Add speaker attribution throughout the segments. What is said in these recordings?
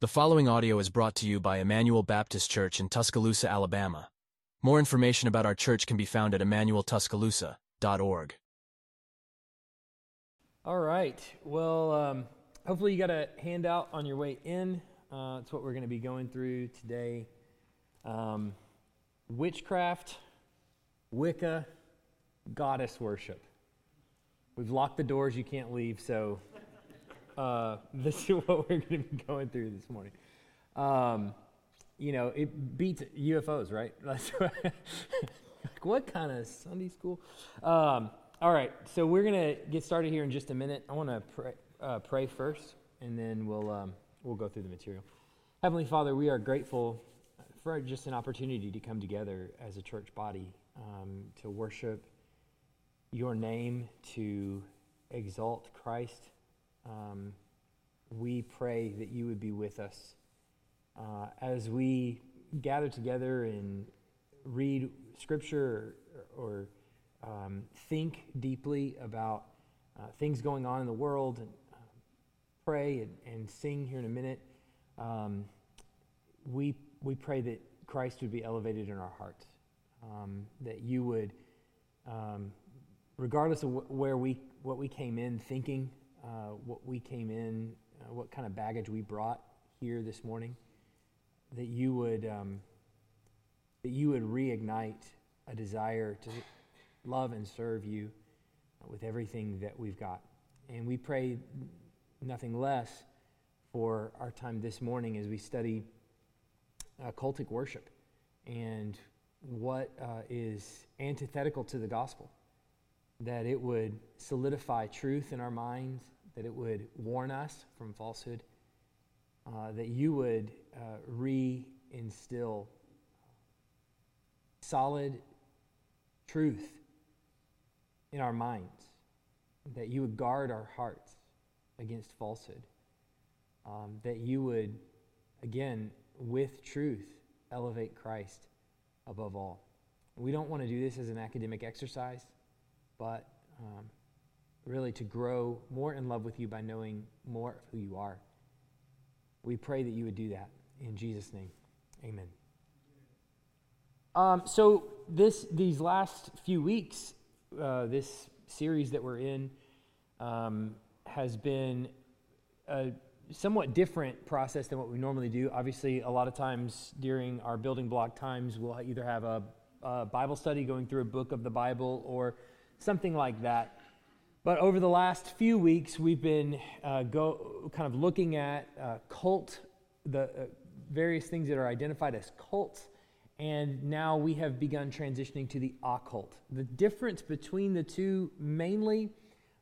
Speaker 1: The following audio is brought to you by Emmanuel Baptist Church in Tuscaloosa, Alabama. More information about our church can be found at emmanueltuscaloosa.org.
Speaker 2: All right. Well, um, hopefully you got a handout on your way in. Uh, it's what we're going to be going through today. Um, witchcraft, Wicca, goddess worship. We've locked the doors; you can't leave. So uh, this is what we're going to be going through this morning. Um, you know, it beats UFOs, right? what kind of Sunday school? Um, all right, so we're going to get started here in just a minute. I want to pray, uh, pray, first, and then we'll, um, we'll go through the material. Heavenly Father, we are grateful for just an opportunity to come together as a church body um, to worship your name, to exalt Christ um, we pray that you would be with us uh, as we gather together and read scripture or, or um, think deeply about uh, things going on in the world and uh, pray and, and, sing here in a minute. Um, we, we pray that Christ would be elevated in our hearts, um, that you would, um, regardless of wh- where we, what we came in thinking, uh, what we came in, uh, what kind of baggage we brought here this morning, that you would um, that you would reignite a desire to love and serve you with everything that we've got. And we pray nothing less for our time this morning as we study uh, cultic worship and what uh, is antithetical to the gospel that it would solidify truth in our minds, that it would warn us from falsehood, uh, that you would uh, reinstill solid truth in our minds, that you would guard our hearts against falsehood, um, that you would, again, with truth, elevate Christ above all. We don't want to do this as an academic exercise but um, really to grow more in love with you by knowing more of who you are. We pray that you would do that. In Jesus' name, amen. Um, so this these last few weeks, uh, this series that we're in um, has been a somewhat different process than what we normally do. Obviously, a lot of times during our building block times, we'll either have a, a Bible study going through a book of the Bible or something like that. But over the last few weeks, we've been uh, go, kind of looking at uh, cult, the uh, various things that are identified as cults, and now we have begun transitioning to the occult. The difference between the two, mainly,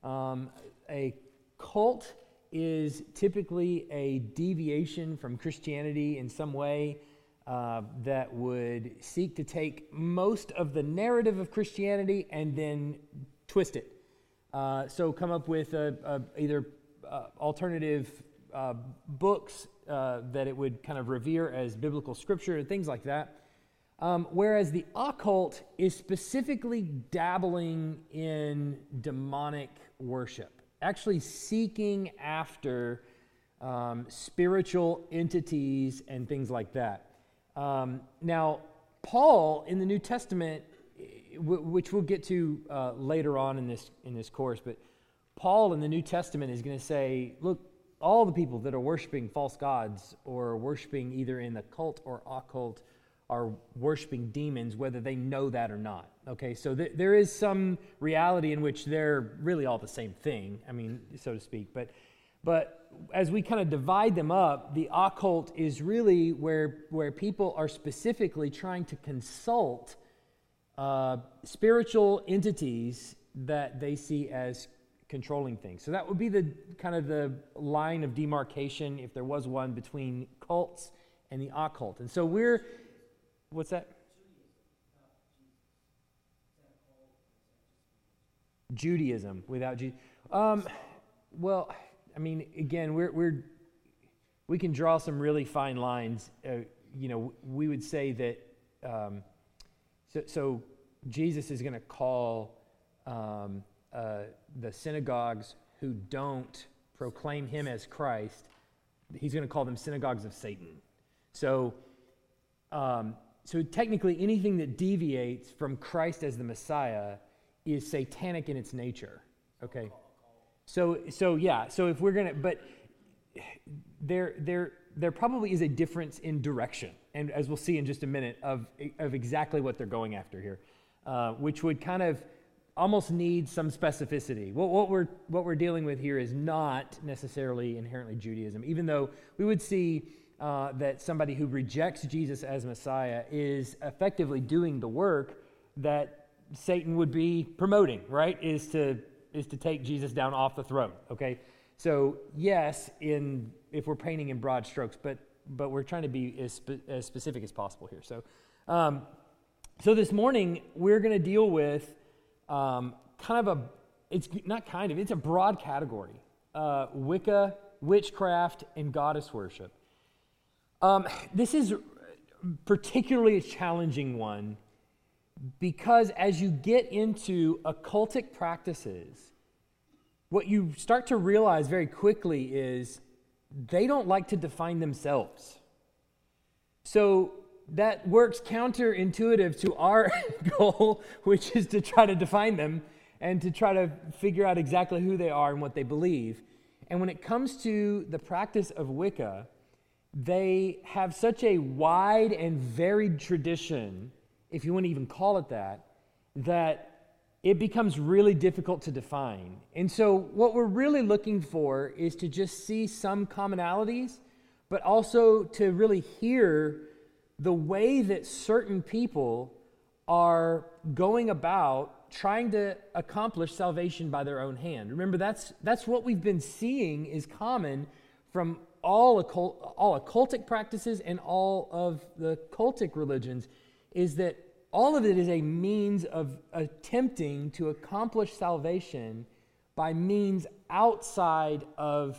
Speaker 2: um, a cult is typically a deviation from Christianity in some way uh, that would seek to take most of the narrative of Christianity and then twist it. Uh, so come up with a, a, either uh, alternative uh, books uh, that it would kind of revere as biblical scripture and things like that. Um, whereas the occult is specifically dabbling in demonic worship, actually seeking after um, spiritual entities and things like that. Um, now, Paul in the New Testament, which we'll get to uh, later on in this, in this course, but Paul in the New Testament is going to say, look, all the people that are worshiping false gods or worshiping either in the cult or occult are worshiping demons, whether they know that or not. Okay, so th- there is some reality in which they're really all the same thing, I mean, so to speak. But, but as we kind of divide them up, the occult is really where, where people are specifically trying to consult uh, spiritual entities that they see as controlling things. So that would be the kind of the line of demarcation, if there was one, between cults and the occult. And so we're, what's that? Judaism without Jesus. Um, well, I mean, again, we're, we're, we can draw some really fine lines. Uh, you know, we would say that, um, so, so, Jesus is going to call um, uh, the synagogues who don't proclaim him as Christ he's going to call them synagogues of Satan. So, um, so technically, anything that deviates from Christ as the Messiah is satanic in its nature. Okay. So, so yeah. So if we're gonna, but there, there, there probably is a difference in direction, and as we'll see in just a minute, of of exactly what they're going after here, uh, which would kind of almost need some specificity. What, what, we're, what we're dealing with here is not necessarily inherently Judaism, even though we would see uh, that somebody who rejects Jesus as Messiah is effectively doing the work that Satan would be promoting, right? Is to, is to take Jesus down off the throne, okay? So, yes, in, if we're painting in broad strokes, but, but we're trying to be as, spe- as specific as possible here. So, um, so this morning, we're going to deal with um, kind of a, it's not kind of, it's a broad category uh, Wicca, witchcraft, and goddess worship. Um, this is particularly a challenging one because as you get into occultic practices, what you start to realize very quickly is they don't like to define themselves. So that works counterintuitive to our goal, which is to try to define them and to try to figure out exactly who they are and what they believe. And when it comes to the practice of Wicca, they have such a wide and varied tradition, if you want to even call it that, that it becomes really difficult to define. And so, what we're really looking for is to just see some commonalities, but also to really hear the way that certain people are going about trying to accomplish salvation by their own hand. Remember, that's, that's what we've been seeing is common from all, occult, all occultic practices and all of the cultic religions, is that all of it is a means of attempting to accomplish salvation by means outside of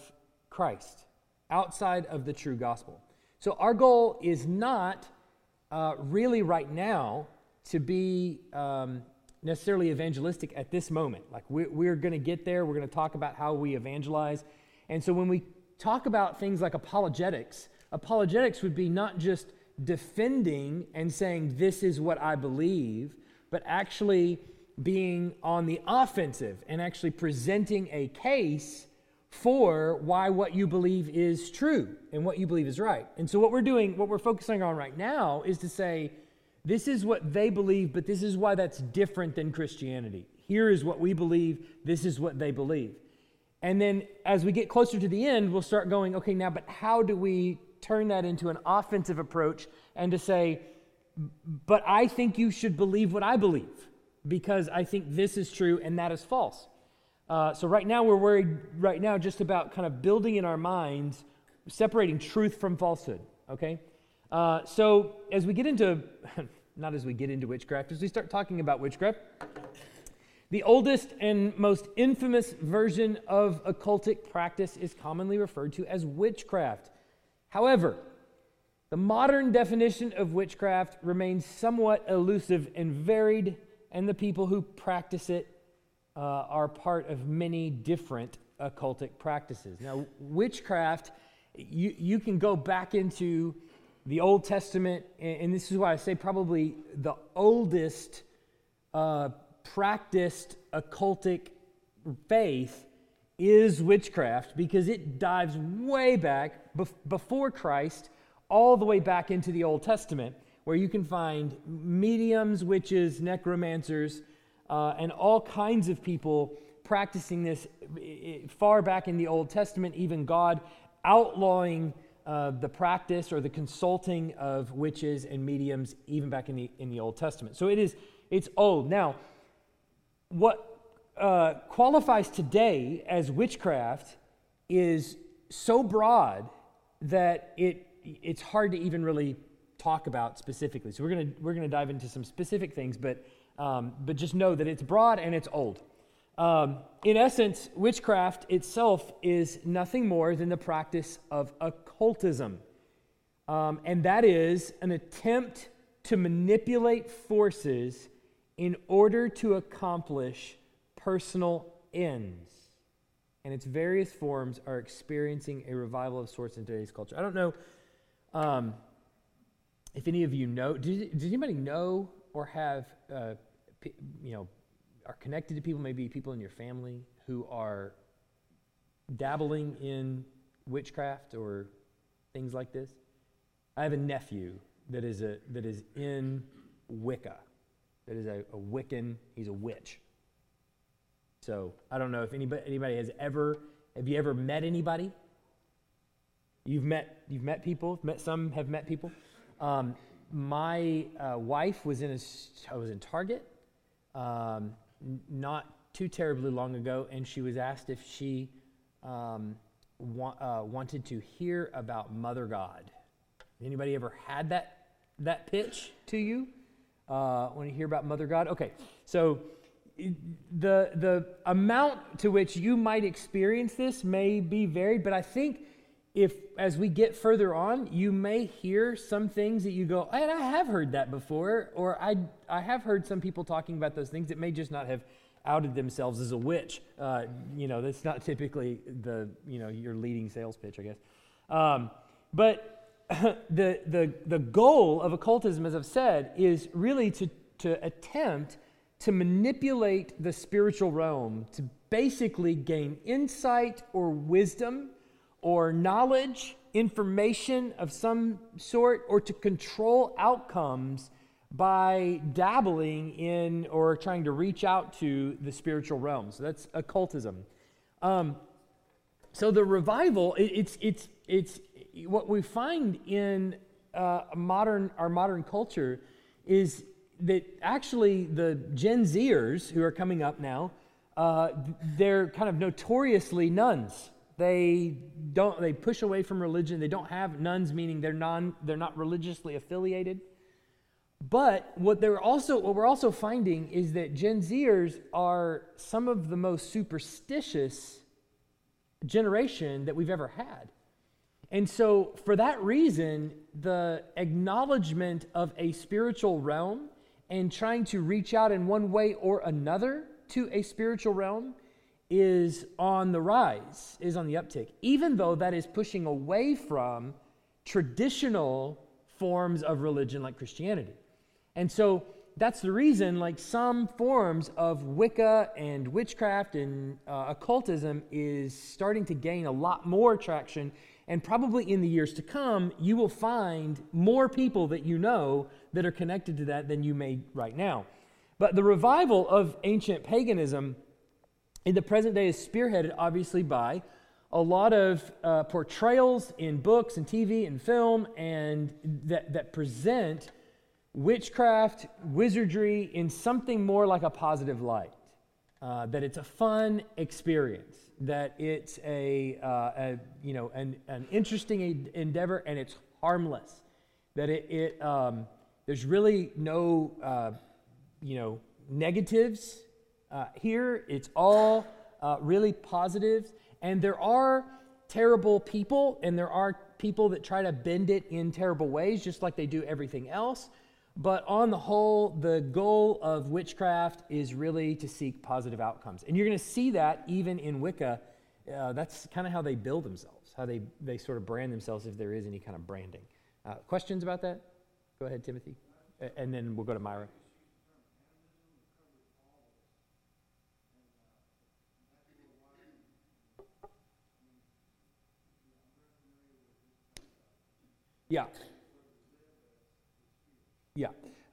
Speaker 2: Christ, outside of the true gospel. So, our goal is not uh, really right now to be um, necessarily evangelistic at this moment. Like, we're, we're going to get there. We're going to talk about how we evangelize. And so, when we talk about things like apologetics, apologetics would be not just defending and saying, This is what I believe, but actually being on the offensive and actually presenting a case for why what you believe is true and what you believe is right. And so, what we're doing, what we're focusing on right now, is to say, this is what they believe, but this is why that's different than Christianity. Here is what we believe, this is what they believe. And then as we get closer to the end, we'll start going, okay, now, but how do we turn that into an offensive approach and to say, but I think you should believe what I believe because I think this is true and that is false. Uh, so right now we're worried right now just about kind of building in our minds, separating truth from falsehood. Okay, uh, so as we get into, not as we get into witchcraft, as we start talking about witchcraft, the oldest and most infamous version of occultic practice is commonly referred to as witchcraft. However, the modern definition of witchcraft remains somewhat elusive and varied, and the people who practice it uh, are part of many different occultic practices. Now, witchcraft, you, you can go back into the Old Testament, and, and this is why I say probably the oldest uh, practiced occultic faith is witchcraft because it dives way back bef- before Christ, all the way back into the Old Testament, where you can find mediums, witches, necromancers, uh, and all kinds of people practicing this far back in the Old Testament, even God outlawing uh, the practice or the consulting of witches and mediums, even back in the, in the Old Testament. So it is, it's old. Now, what uh, qualifies today as witchcraft is so broad that it, it's hard to even really talk about specifically. So we're gonna we're gonna dive into some specific things, but um, but just know that it's broad and it's old. Um, in essence, witchcraft itself is nothing more than the practice of occultism. Um, and that is an attempt to manipulate forces in order to accomplish personal ends. and its various forms are experiencing a revival of sorts in today's culture. I don't know um, if any of you know. Does, does anybody know or have, uh, p- you know, are connected to people, maybe people in your family who are dabbling in witchcraft or things like this? I have a nephew that is a that is in Wicca, that is a, a Wiccan. He's a witch. So I don't know if anybody anybody has ever have you ever met anybody? You've met you've met people. Met some have met people. Um, my uh, wife was in a I was in Target, um, not too terribly long ago, and she was asked if she um, wa- uh, wanted to hear about Mother God. Anybody ever had that that pitch to you? Uh, want to hear about Mother God? Okay, so the the amount to which you might experience this may be varied, but I think if as we get further on, you may hear some things that you go, and I have heard that before, or I I have heard some people talking about those things that may just not have outed themselves as a witch. Uh, you know, that's not typically the you know your leading sales pitch, I guess. Um, but the, the, the goal of occultism, as I've said, is really to, to attempt to manipulate the spiritual realm to basically gain insight or wisdom or knowledge, information of some sort, or to control outcomes by dabbling in or trying to reach out to the spiritual realm. So that's occultism. Um, so the revival, it, it's, it's, it's what we find in uh, modern, our modern culture is that actually the Gen Zers who are coming up now, uh, they're kind of notoriously nones. They don't. They push away from religion. They don't have nones, meaning they're non. They're not religiously affiliated. But what they're also what we're also finding is that Gen Zers are some of the most superstitious generation that we've ever had. And so, for that reason, the acknowledgement of a spiritual realm and trying to reach out in one way or another to a spiritual realm is on the rise, is on the uptick, even though that is pushing away from traditional forms of religion like Christianity. And so, that's the reason, like some forms of Wicca and witchcraft and uh, occultism is starting to gain a lot more traction and probably in the years to come, you will find more people that you know that are connected to that than you may right now. But the revival of ancient paganism in the present day is spearheaded, obviously, by a lot of uh, portrayals in books and TV and film and that, that present witchcraft, wizardry in something more like a positive light. Uh, that it's a fun experience that it's a, uh, a you know an, an interesting endeavor and it's harmless that it, it um, there's really no uh, you know negatives uh, here. It's all uh, really positives. And there are terrible people and there are people that try to bend it in terrible ways just like they do everything else but on the whole, the goal of witchcraft is really to seek positive outcomes. And you're going to see that even in Wicca. Uh, that's kind of how they build themselves, how they, they sort of brand themselves if there is any kind of branding. Uh, questions about that? Go ahead, Timothy. and then we'll go to Myra. Yeah.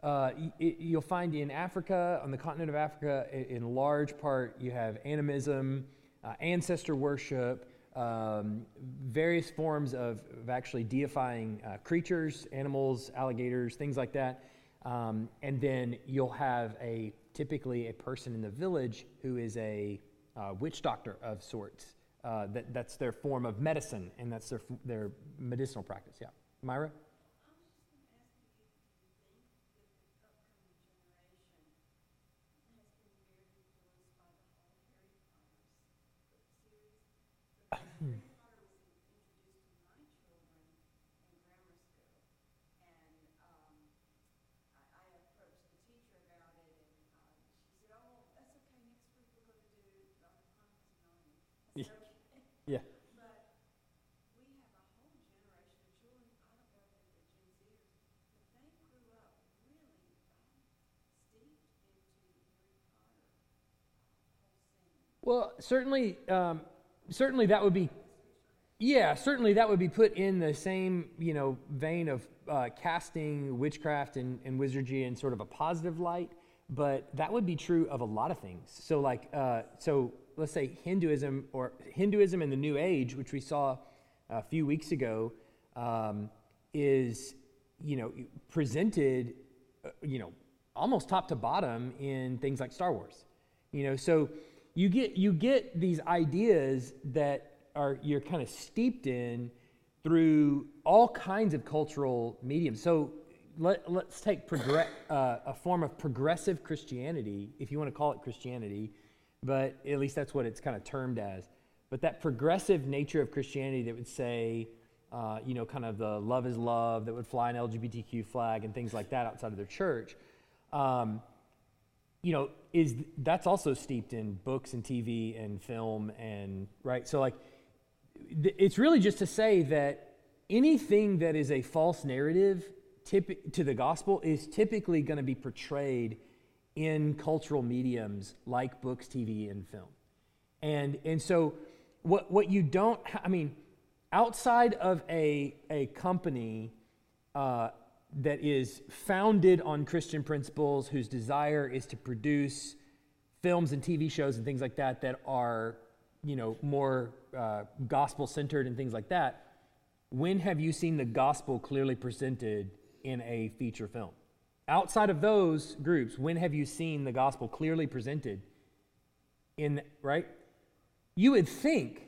Speaker 2: Uh, you'll find in Africa, on the continent of Africa, in large part, you have animism, uh, ancestor worship, um, various forms of, of actually deifying uh, creatures, animals, alligators, things like that. Um, and then you'll have a typically a person in the village who is a uh, witch doctor of sorts. Uh, that, that's their form of medicine, and that's their, their medicinal practice. Yeah. Myra? Yeah. Well, certainly, um, certainly that would be, yeah, certainly that would be put in the same, you know, vein of uh, casting witchcraft and, and wizardry in sort of a positive light. But that would be true of a lot of things. So, like, uh, so let's say Hinduism or Hinduism in the New Age, which we saw a few weeks ago, um, is, you know, presented, uh, you know, almost top to bottom in things like Star Wars. You know, so you get you get these ideas that are you're kind of steeped in through all kinds of cultural mediums. So let, us take progress, uh, a form of progressive Christianity, if you want to call it Christianity, but at least that's what it's kind of termed as. But that progressive nature of Christianity that would say, uh, you know, kind of the love is love, that would fly an LGBTQ flag and things like that outside of their church. Um, you know, is that's also steeped in books and TV and film and right. So like, th- it's really just to say that anything that is a false narrative typ- to the gospel is typically going to be portrayed in cultural mediums like books, TV, and film. And and so what what you don't I mean, outside of a a company. Uh, that is founded on Christian principles, whose desire is to produce films and TV shows and things like that that are, you know, more uh, gospel centered and things like that. When have you seen the gospel clearly presented in a feature film? Outside of those groups, when have you seen the gospel clearly presented in, right? You would think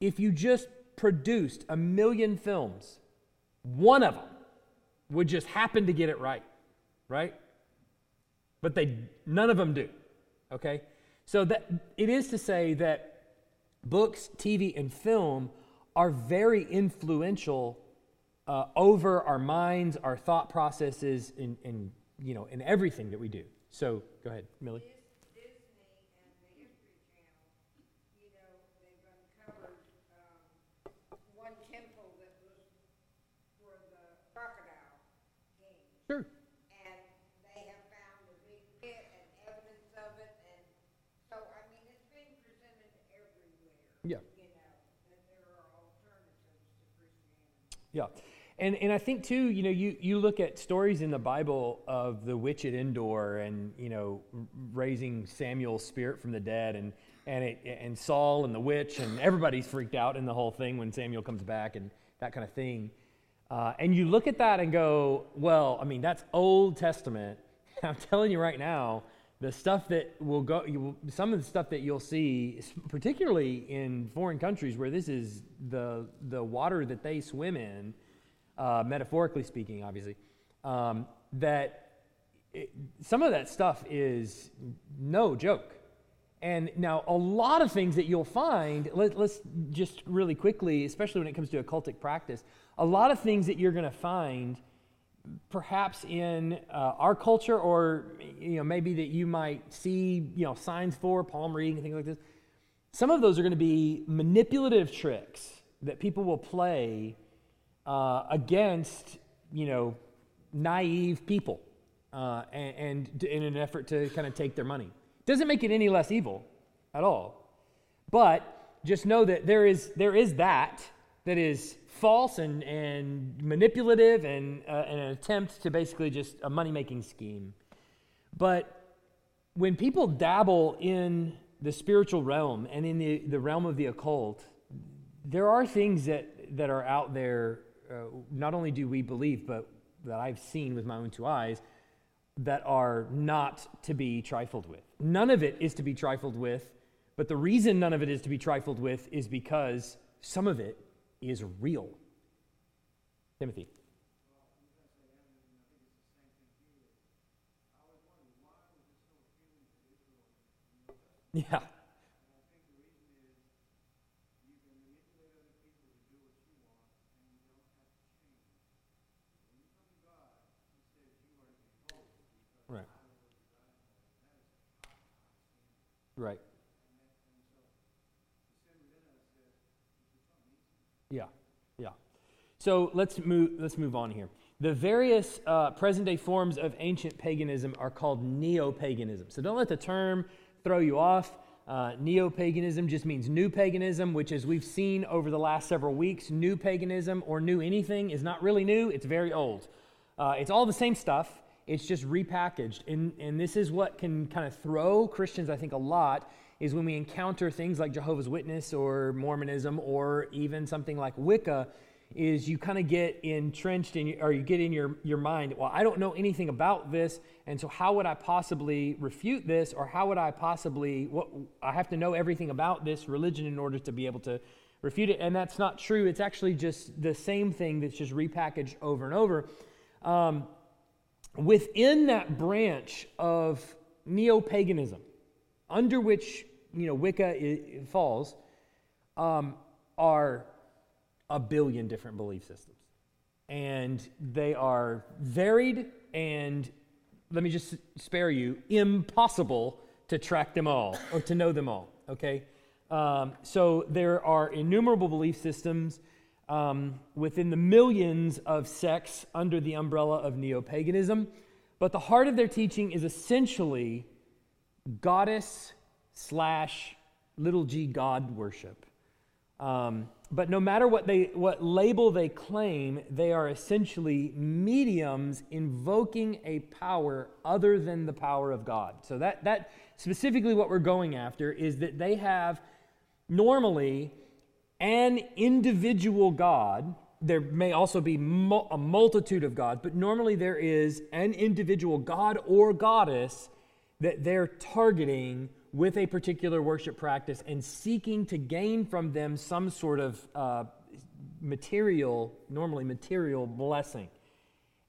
Speaker 2: if you just produced a million films, one of them would just happen to get it right, right? But they none of them do. Okay? So that it is to say that books, TV, and film are very influential uh, over our minds, our thought processes, in, in you know, in everything that we do. So go ahead, Millie. Sure.
Speaker 3: And they have found a big pit and evidence of it, and so, I mean, it's being presented everywhere.
Speaker 2: Yeah.
Speaker 3: You know, that there are alternatives to Christianity.
Speaker 2: Yeah. And, and I think too, you know, you, you look at stories in the Bible of the witch at Endor and, you know, raising Samuel's spirit from the dead and, and, it, and Saul and the witch and everybody's freaked out in the whole thing when Samuel comes back and that kind of thing. Uh, and you look at that and go, well, I mean, that's Old Testament. I'm telling you right now, the stuff that will go, will, some of the stuff that you'll see, particularly in foreign countries where this is the, the water that they swim in, uh, metaphorically speaking, obviously, um, that it, some of that stuff is no joke. And now, a lot of things that you'll find, let, us just really quickly, especially when it comes to occultic practice, a lot of things that you're going to find perhaps in uh, our culture or you know maybe that you might see you know signs for palm reading and things like this some of those are going to be manipulative tricks that people will play uh, against you know naive people uh, and, and in an effort to kind of take their money doesn't make it any less evil at all but just know that there is there is that that is false and, and manipulative and, uh, and an attempt to basically just a money making scheme. But when people dabble in the spiritual realm and in the, the realm of the occult, there are things that, that are out there. Uh, not only do we believe, but that I've seen with my own two eyes, that are not to be trifled with. None of it is to be trifled with, but the reason none of it is to be trifled with is because some of it is real. Timothy. Yeah. Right. Right. Yeah, yeah. So let's move, let's move on here. The various uh, present day forms of ancient paganism are called neo paganism. So don't let the term throw you off. Uh, Neo paganism just means new paganism, which, as we've seen over the last several weeks, new paganism or new anything is not really new, it's very old. Uh, it's all the same stuff, it's just repackaged. And, and this is what can kind of throw Christians, I think, a lot is when we encounter things like Jehovah's Witness or Mormonism or even something like Wicca is you kind of get entrenched in or you get in your, your mind well i don't know anything about this and so how would i possibly refute this? Or how would i possibly what i have to know everything about this religion in order to be able to refute it? And that's not true. It's actually just the same thing that's just repackaged over and over. Um, within that branch of neo-paganism under which you know wicca falls um, are a billion different belief systems. And they are varied and, let me just spare you, impossible to track them all or to know them all, okay? Um, so there are innumerable belief systems um, within the millions of sects under the umbrella of neo paganism. But the heart of their teaching is essentially goddess slash little g God worship. Um, but no matter what, they, what label they claim, they are essentially mediums invoking a power other than the power of God. So that, that specifically what we're going after is that they have normally an individual God. There may also be a multitude of gods, but normally there is an individual God or goddess that they're targeting with a particular worship practice and seeking to gain from them some sort of uh, material, normally material blessing.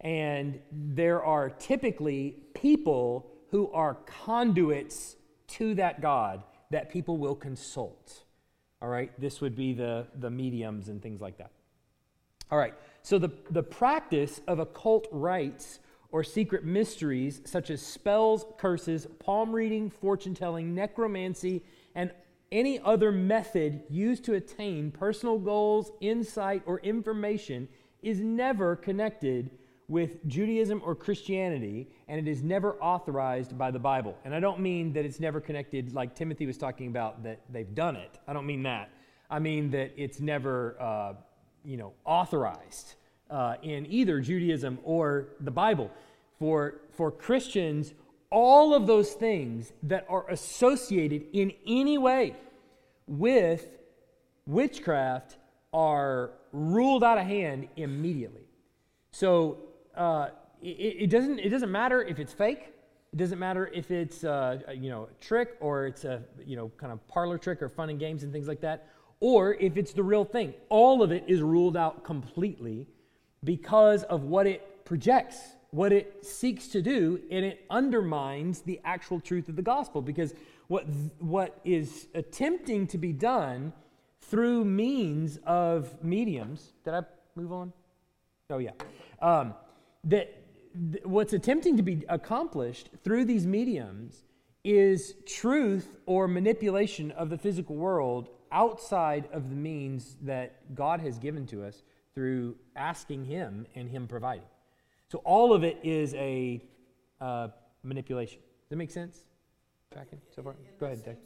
Speaker 2: And there are typically people who are conduits to that God that people will consult. All right, this would be the, the mediums and things like that. All right, so the, the practice of occult rites or secret mysteries such as spells, curses, palm reading, fortune telling, necromancy, and any other method used to attain personal goals, insight, or information is never connected with Judaism or Christianity, and it is never authorized by the Bible. And I don't mean that it's never connected, like Timothy was talking about, that they've done it. I don't mean that. I mean that it's never, uh, you know, authorized uh, in either Judaism or the Bible. For, for Christians, all of those things that are associated in any way with witchcraft are ruled out of hand immediately. So uh, it, it, doesn't, it doesn't matter if it's fake. It doesn't matter if it's uh, you know a trick or it's a you know kind of parlor trick or fun and games and things like that, or if it's the real thing. All of it is ruled out completely because of what it projects, what it seeks to do, and it undermines the actual truth of the gospel. Because what, what is attempting to be done through means of mediums, did I move on? Oh, yeah. Um, that th- what's attempting to be accomplished through these mediums is truth or manipulation of the physical world outside of the means that God has given to us through asking Him and Him providing. So all of it is a uh, manipulation. Does that make sense? Tracking so far? Go ahead.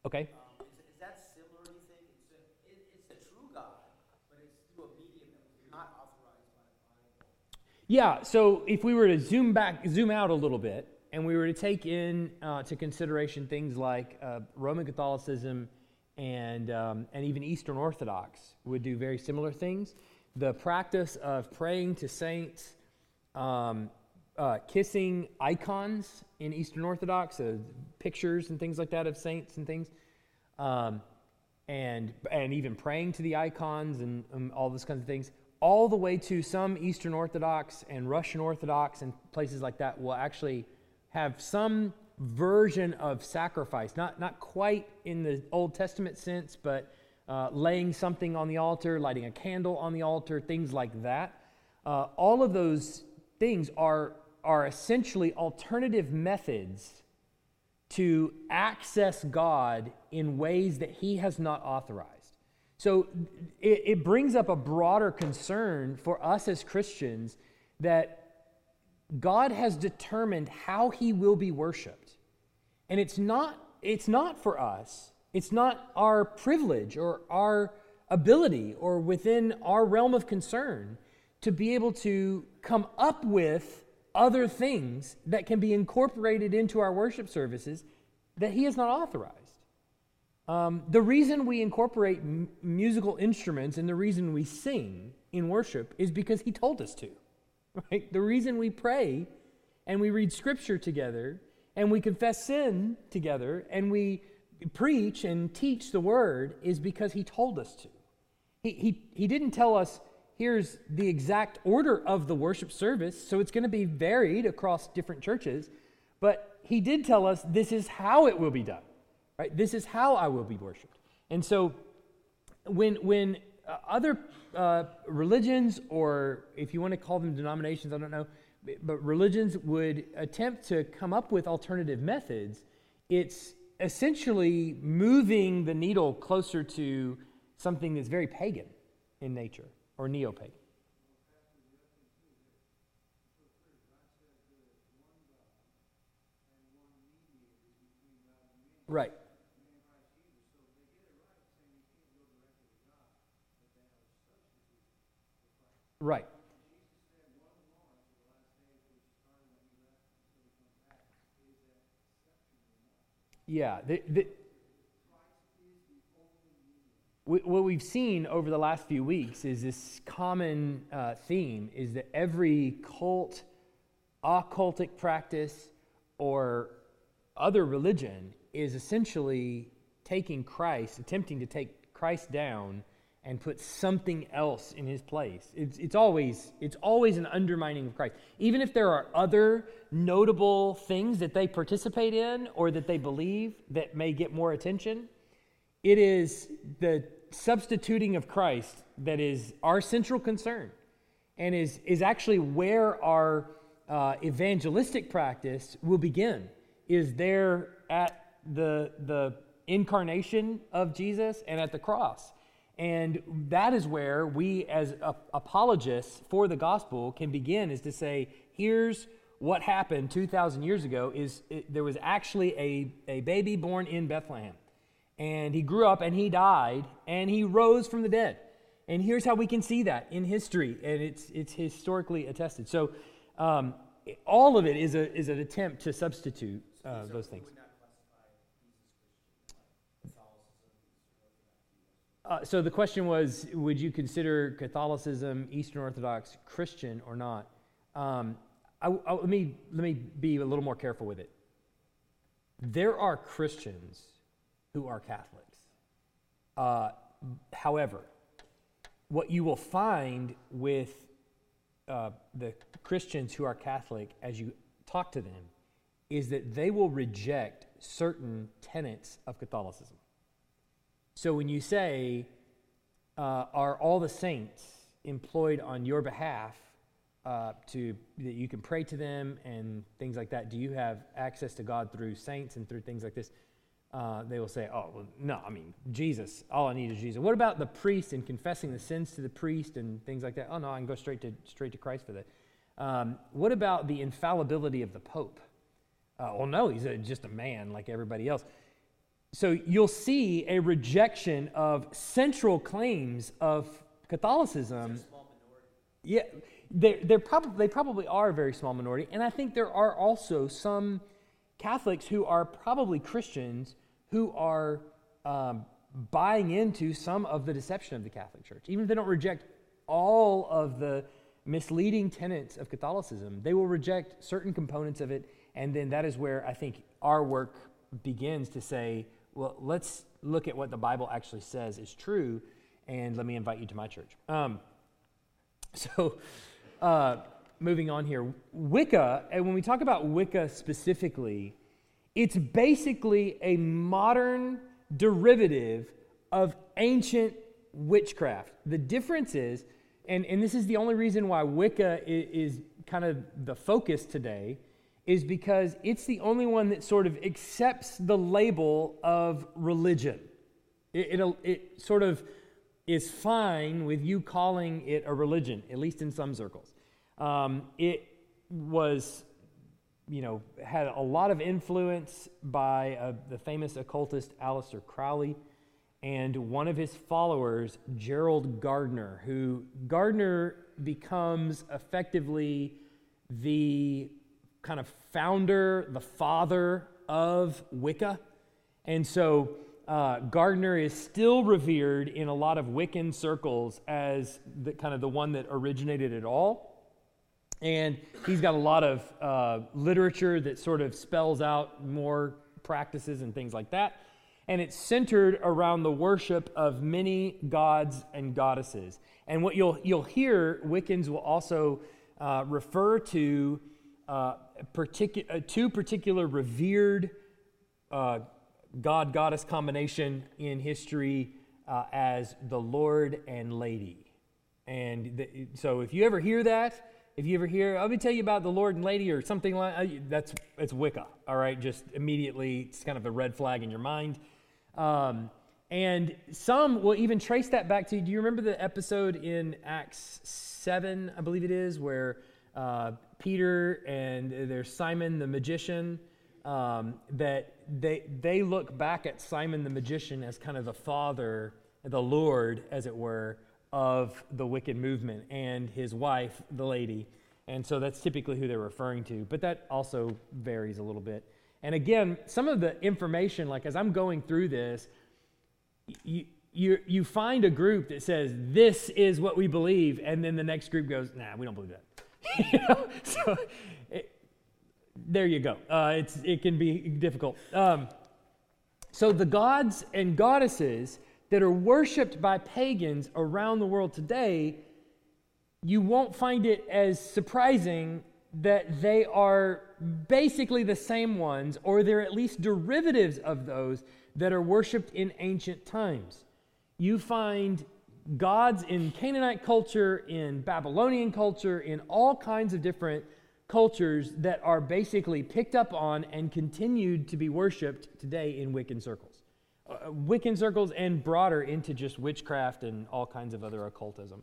Speaker 2: Okay.
Speaker 4: Um, is, is, that similar, do you think? It's a, it, it's a true God, but it's through a medium that was not authorized by the Bible.
Speaker 2: Yeah, so if we were to zoom back, zoom out a little bit, and we were to take in uh, to consideration things like uh, Roman Catholicism and, um, and even Eastern Orthodox would do very similar things. The practice of praying to saints, um, uh, kissing icons in Eastern Orthodox, pictures and things like that of saints and things, um, and, and even praying to the icons and um, all those kinds of things, all the way to some Eastern Orthodox and Russian Orthodox and places like that will actually have some version of sacrifice, not, not quite in the Old Testament sense, but uh, laying something on the altar, lighting a candle on the altar, things like that. Uh, all of those things are, are essentially alternative methods to access God in ways that he has not authorized. So it, it brings up a broader concern for us as Christians that God has determined how he will be worshiped. And it's not, it's not for us, it's not our privilege or our ability or within our realm of concern to be able to come up with other things that can be incorporated into our worship services that he has not authorized. Um, the reason we incorporate m- musical instruments and the reason we sing in worship is because he told us to. Right? The reason we pray and we read scripture together and we confess sin together and we preach and teach the word is because he told us to. He, he, he didn't tell us, here's the exact order of the worship service, so it's going to be varied across different churches, but he did tell us this is how it will be done. Right? This is how I will be worshiped. And so when, when uh, other uh, religions, or if you want to call them denominations, I don't know, but religions would attempt to come up with alternative methods, it's essentially moving the needle closer to something that's very pagan in nature or neo pagan. Right. Right. Yeah. The, the, what we've seen over the last few weeks is this common uh, theme is that every cult, occultic practice, or other religion is essentially taking Christ, attempting to take Christ down and put something else in his place. It's, it's, always, it's always an undermining of Christ. Even if there are other notable things that they participate in or that they believe that may get more attention, it is the substituting of Christ that is our central concern and is, is actually where our uh, evangelistic practice will begin, is there at the, the incarnation of Jesus and at the cross. And that is where we, as apologists for the gospel, can begin is to say, here's what happened 2,000 years ago is it, there was actually a, a baby born in Bethlehem. And he grew up and he died and he rose from the dead. And here's how we can see that in history, and it's, it's historically attested. So um, all of it is, a, is an attempt to substitute uh, those things. Uh, so the question was Would you consider Catholicism Eastern Orthodox Christian or not? Um, I, I, let, me, let me be a little more careful with it. There are Christians who are Catholics. Uh, however, what you will find with uh, the Christians who are Catholic as you talk to them is that they will reject certain tenets of Catholicism. So when you say, uh, are all the saints employed on your behalf uh, to that you can pray to them and things like that? Do you have access to God through saints and through things like this? Uh, they will say, oh, well, no, I mean, Jesus, all I need is Jesus. What about the priest and confessing the sins to the priest and things like that? Oh, no, I can go straight to, straight to Christ for that. Um, what about the infallibility of the Pope? Uh, well, no, he's a, just a man like everybody else so you'll see a rejection of central claims of Catholicism. Yeah, they're, they're prob- they probably are a very small minority. And I think there are also some Catholics who are probably Christians who are um, buying into some of the deception of the Catholic Church. Even if they don't reject all of the misleading tenets of Catholicism, they will reject certain components of it. And then that is where I think our work begins to say, well, let's look at what the Bible actually says is true, and let me invite you to my church. Um, so, uh, moving on here, Wicca, and when we talk about Wicca specifically, it's basically a modern derivative of ancient witchcraft. The difference is, and, and this is the only reason why Wicca is, is kind of the focus today, is because it's the only one that sort of accepts the label of religion. It, it, it sort of is fine with you calling it a religion, at least in some circles. Um, it was, you know, had a lot of influence by uh, the famous occultist Aleister Crowley and one of his followers, Gerald Gardner, who Gardner becomes effectively the kind of founder, the father of Wicca. And so uh, Gardner is still revered in a lot of Wiccan circles as the kind of the one that originated it all. And he's got a lot of uh, literature that sort of spells out more practices and things like that. And it's centered around the worship of many gods and goddesses. And what you'll, you'll hear, Wiccans will also uh, refer to uh, particu- uh, two particular revered uh, God goddess combination in history uh, as the Lord and Lady. And the, so if you ever hear that, if you ever hear, let me tell you about the Lord and Lady or something like uh, that's it's Wicca. All right, just immediately it's kind of a red flag in your mind. Um, and some will even trace that back to. Do you remember the episode in Acts seven, I believe it is, where uh, Peter and there's Simon the magician? Um, that they they look back at Simon the magician as kind of the father, the Lord, as it were, of the Wiccan movement, and his wife, the lady. And so that's typically who they're referring to. But that also varies a little bit. And again, some of the information, like as I'm going through this, you, you, you find a group that says, This is what we believe, and then the next group goes, Nah, we don't believe that. So it, there you go. Uh, it's, it can be difficult. Um, so the gods and goddesses that are worshiped by pagans around the world today, you won't find it as surprising that they are basically the same ones, or they're at least derivatives of those that are worshiped in ancient times. You find gods in Canaanite culture, in Babylonian culture, in all kinds of different cultures that are basically picked up on and continued to be worshiped today in Wiccan circles. Uh, Wiccan circles and broader into just witchcraft and all kinds of other occultism.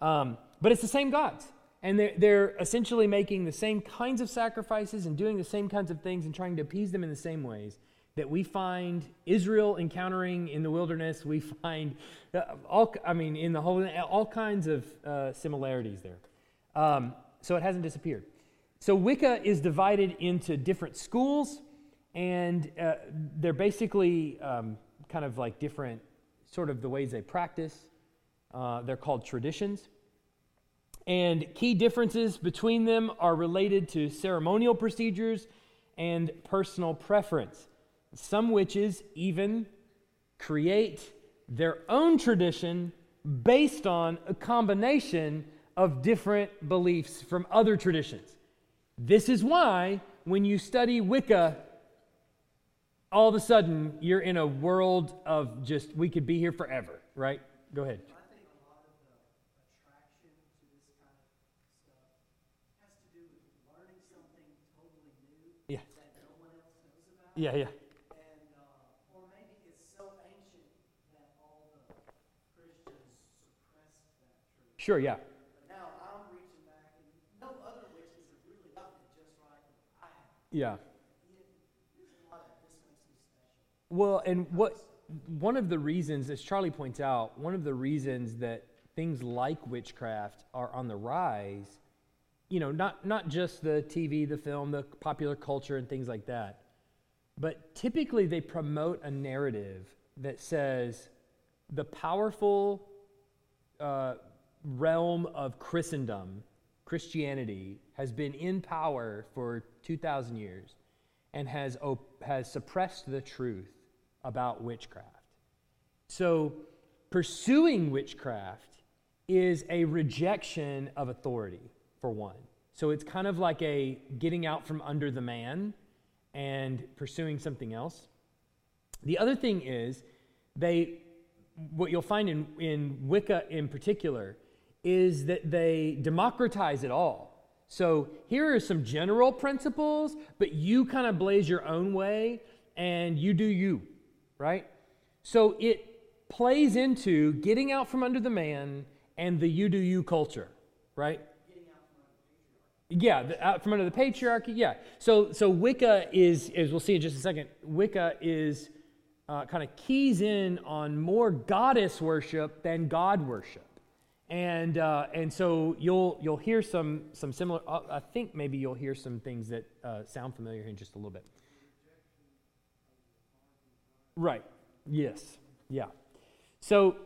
Speaker 2: Um, but it's the same gods. And they're, they're essentially making the same kinds of sacrifices and doing the same kinds of things and trying to appease them in the same ways that we find Israel encountering in the wilderness. We find uh, all, I mean, in the whole, all kinds of uh, similarities there. Um, so it hasn't disappeared. So Wicca is divided into different schools, and uh, they're basically um, kind of like different, sort of the ways they practice. Uh, they're called traditions. And key differences between them are related to ceremonial procedures and personal preference. Some witches even create their own tradition based on a combination of different beliefs from other traditions. This is why, when you study Wicca, all of a sudden you're in a world of just, we could be here forever, right? Go ahead.
Speaker 4: I think a lot of the attraction to this kind of stuff has to do with learning something totally new
Speaker 2: Yeah.
Speaker 4: that no one else knows about.
Speaker 2: Yeah, yeah.
Speaker 4: And, uh, or maybe it's so ancient that all the Christians suppressed that truth.
Speaker 2: Sure, yeah.
Speaker 4: Now I'm reaching back, and no other witches have really gotten it just right. I have.
Speaker 2: Yeah.
Speaker 4: There's a lot of this makes me special.
Speaker 2: Well, and what one of the reasons, as Charlie points out, one of the reasons that things like witchcraft are on the rise, you know, not not just the TV, the film, the popular culture, and things like that, but typically they promote a narrative that says the powerful uh, realm of Christendom, Christianity, has been in power for 2,000 years and has, op- has suppressed the truth about witchcraft. So, pursuing witchcraft is a rejection of authority, for one. So, it's kind of like a getting out from under the man and pursuing something else. The other thing is, they, what you'll find in, in Wicca in particular, is that they democratize it all. So here are some general principles, but you kind of blaze your own way and you do you, right? So it plays into getting out from under the man and the you do you culture, right? Yeah, out from under the patriarchy. Yeah. So so Wicca is, as we'll see in just a second, Wicca is uh, kind of keys in on more goddess worship than God worship, and uh, and so you'll you'll hear some some similar. Uh, I think maybe you'll hear some things that uh, sound familiar in just a little bit. Right. Yes. Yeah. So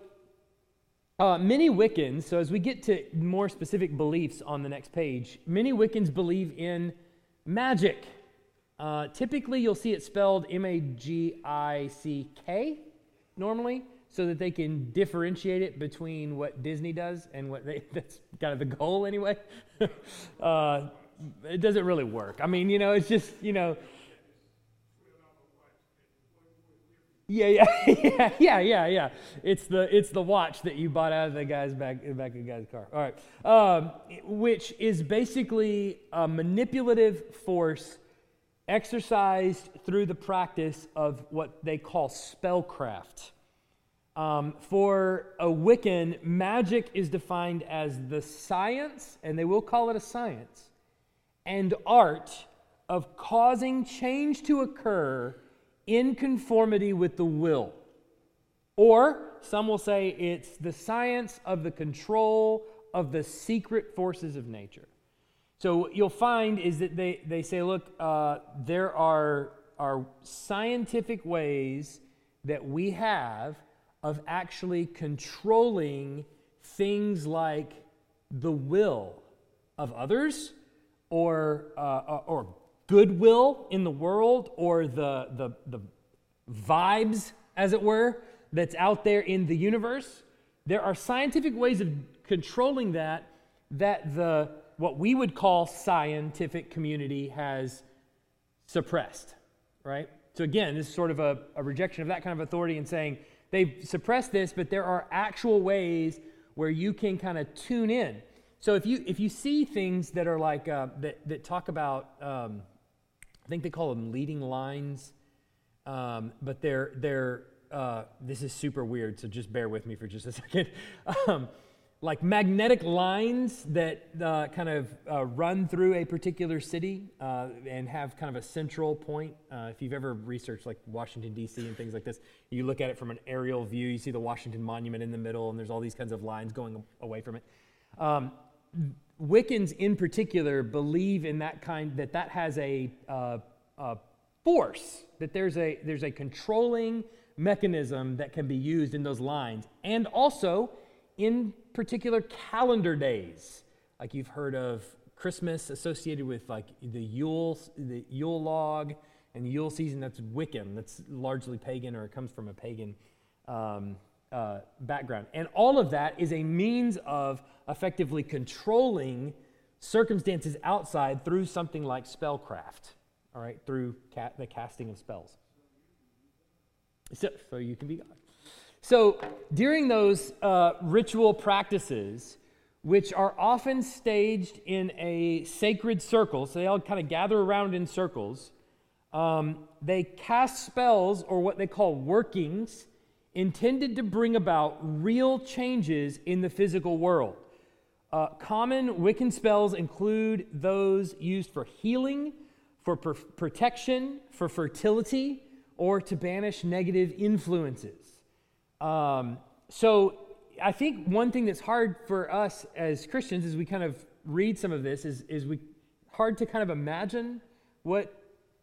Speaker 2: uh, many Wiccans, so as we get to more specific beliefs on the next page, many Wiccans believe in magic. Uh, typically, you'll see it spelled M A G I C K normally, so that they can differentiate it between what Disney does and what they, that's kind of the goal anyway. uh, it doesn't really work. I mean, you know, it's just, you know, Yeah, yeah, yeah, yeah, yeah, yeah. It's the it's the watch that you bought out of the guy's back back of the guy's car. All right, um, which is basically a manipulative force exercised through the practice of what they call spellcraft. Um, for a Wiccan, magic is defined as the science, and they will call it a science, and art of causing change to occur in conformity with the will. Or some will say it's the science of the control of the secret forces of nature. So what you'll find is that they, they say, look, uh, there are, are scientific ways that we have of actually controlling things like the will of others or, uh, uh or goodwill in the world or the, the, the vibes, as it were, that's out there in the universe. There are scientific ways of controlling that that the what we would call scientific community has suppressed, right? So again, this is sort of a, a rejection of that kind of authority and saying they've suppressed this, but there are actual ways where you can kind of tune in. So if you if you see things that are like uh, that that talk about um, I think they call them leading lines, um, but they're they're uh, this is super weird. So just bear with me for just a second. Um, like magnetic lines that uh, kind of uh, run through a particular city uh, and have kind of a central point. Uh, if you've ever researched like Washington, D.C., and things like this, you look at it from an aerial view, you see the Washington Monument in the middle, and there's all these kinds of lines going away from it. Um, Wiccans in particular believe in that kind that that has a, uh, a force that there's a there's a controlling mechanism that can be used in those lines and also in particular calendar days like you've heard of Christmas associated with like the Yule the Yule log and Yule season that's Wiccan that's largely pagan or it comes from a pagan um, uh, background. And all of that is a means of effectively controlling circumstances outside through something like spellcraft, all right, through ca- the casting of spells. So, so you can be God. So during those uh, ritual practices, which are often staged in a sacred circle, so they all kind of gather around in circles, um, they cast spells or what they call workings intended to bring about real changes in the physical world. Uh, common Wiccan spells include those used for healing, for per- protection, for fertility, or to banish negative influences. Um, so I think one thing that's hard for us as Christians as we kind of read some of this is, is we hard to kind of imagine what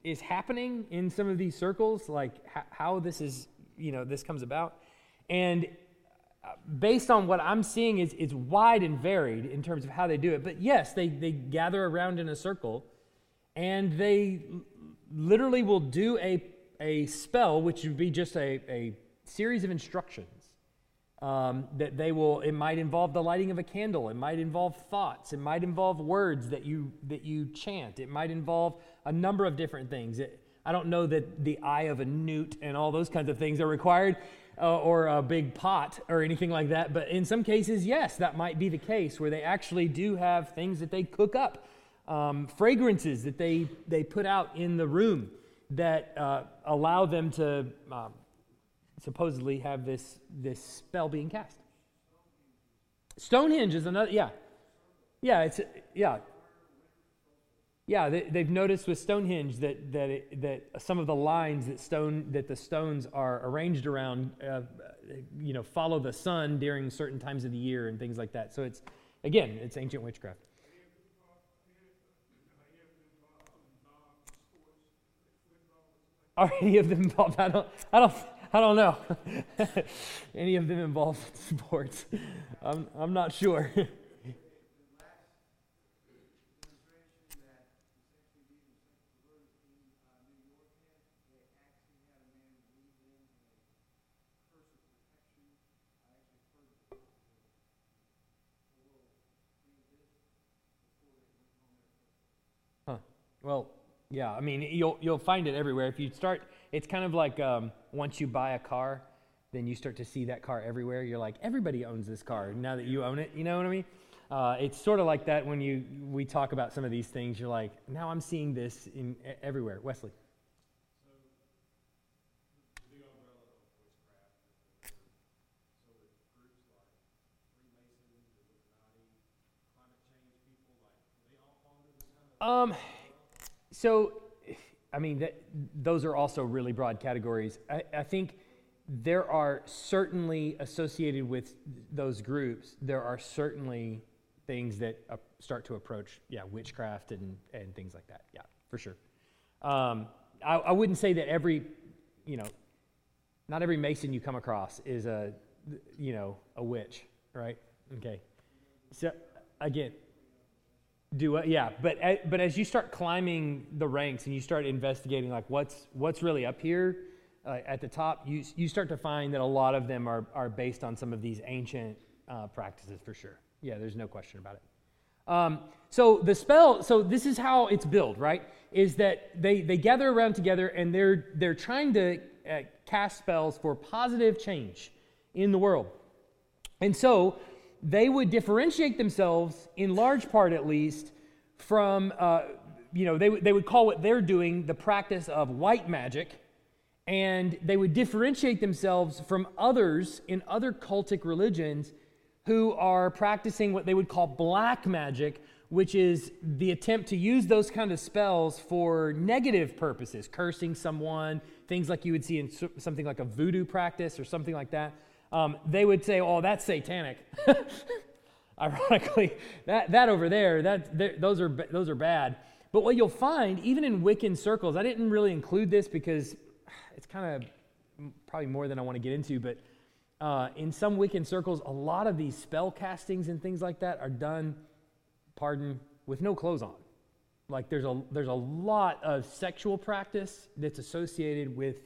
Speaker 2: is happening in some of these circles, like h- how this is you know this comes about. And uh, based on what I'm seeing is it's wide and varied in terms of how they do it. But yes, they, they gather around in a circle and they literally will do a, a spell, which would be just a, a series of instructions. Um, that they will it might involve the lighting of a candle it might involve thoughts it might involve words that you that you chant it might involve a number of different things it, I don't know that the eye of a newt and all those kinds of things are required uh, or a big pot or anything like that. But in some cases, yes, that might be the case where they actually do have things that they cook up um, fragrances that they, they put out in the room that uh, allow them to um, supposedly have this, this spell being cast. Stonehenge is another, yeah. Yeah, it's, yeah. Yeah, they, they've noticed with Stonehenge that, that, it, that some of the lines that, stone, that the stones are arranged around, uh, you know, follow the sun during certain times of the year and things like that. So it's, again, it's ancient witchcraft. Are any of them involved? I don't, I don't, I don't know. any of them involved in sports? I'm, I'm not sure. Huh. Well, yeah. I mean, you'll you'll find it everywhere. If you start, it's kind of like um, once you buy a car, then you start to see that car everywhere. You're like, everybody owns this car now that you own it. You know what I mean? Uh, it's sort of like that when you we talk about some of these things. You're like, now I'm seeing this in everywhere. Wesley. Um, so, I mean, that, those are also really broad categories. I, I think there are certainly associated with those groups, there are certainly things that uh, start to approach, yeah, witchcraft and, and things like that. Yeah, for sure. Um, I, I wouldn't say that every, you know, not every Mason you come across is a, you know, a witch, right? Okay. So, again, do yeah. But a- but as you start climbing the ranks and you start investigating, like what's what's really up here uh, at the top, you you start to find that a lot of them are are based on some of these ancient uh, practices for sure. Yeah, there's no question about it. Um, so the spell, so this is how it's built, right? Is that they they gather around together and they're they're trying to uh, cast spells for positive change in the world. And so they would differentiate themselves, in large part at least, from, uh, you know, they, they would call what they're doing the practice of white magic, and they would differentiate themselves from others in other cultic religions who are practicing what they would call black magic, which is the attempt to use those kind of spells for negative purposes, cursing someone, things like you would see in something like a voodoo practice or something like that. Um, they would say, "Oh, that's satanic." Ironically, that, that over there, that, those, are, those are bad. But what you'll find, even in Wiccan circles, I didn't really include this because it's kind of probably more than I want to get into, but uh, in some Wiccan circles, a lot of these spell castings and things like that are done, pardon, with no clothes on. Like there's a, there's a lot of sexual practice that's associated with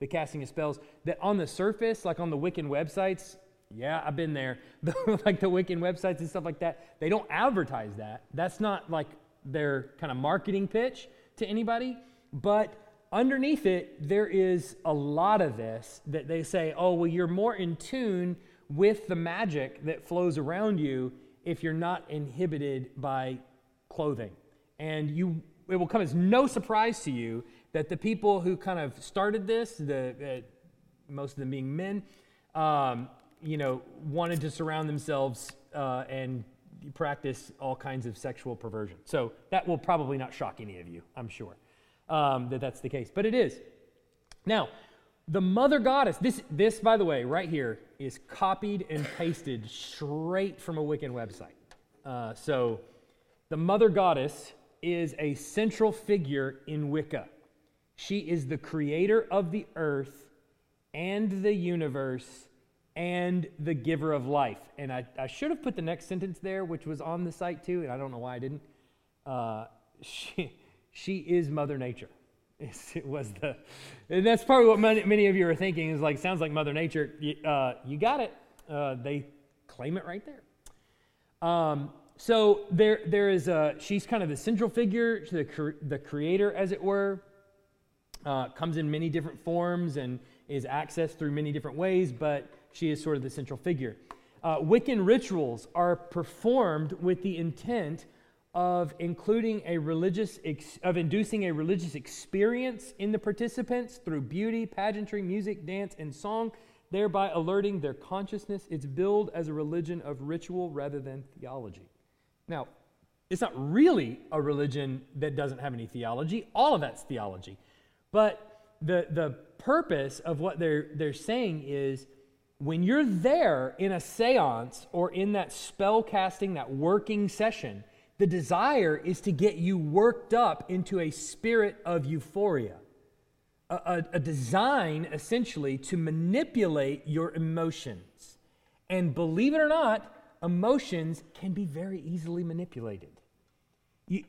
Speaker 2: the casting of spells that on the surface, like on the Wiccan websites, yeah, I've been there, like the Wiccan websites and stuff like that, they don't advertise that. That's not like their kind of marketing pitch to anybody. But underneath it, there is a lot of this that they say, oh, well, you're more in tune with the magic that flows around you if you're not inhibited by clothing. And you, it will come as no surprise to you that the people who kind of started this, the, uh, most of them being men, um, you know, wanted to surround themselves uh, and practice all kinds of sexual perversion. So that will probably not shock any of you, I'm sure, um, that that's the case. But it is. Now, the mother goddess, this, this, by the way, right here, is copied and pasted straight from a Wiccan website. Uh, so the mother goddess is a central figure in Wicca. She is the creator of the earth and the universe and the giver of life. And I, I should have put the next sentence there, which was on the site too, and I don't know why I didn't. Uh, she, she is Mother Nature. It was the, and that's probably what many, of you are thinking is like, sounds like Mother Nature. You, uh, you got it. Uh, they claim it right there. Um, so there, there is a, she's kind of the central figure, the, the creator, as it were. Uh, comes in many different forms and is accessed through many different ways, but she is sort of the central figure. Uh, Wiccan rituals are performed with the intent of including a religious ex- of inducing a religious experience in the participants through beauty, pageantry, music, dance, and song, thereby alerting their consciousness. It's billed as a religion of ritual rather than theology. Now, it's not really a religion that doesn't have any theology. All of that's theology. But the, the purpose of what they're, they're saying is when you're there in a seance or in that spell casting, that working session, the desire is to get you worked up into a spirit of euphoria, a, a, a design essentially to manipulate your emotions. And believe it or not, emotions can be very easily manipulated. You,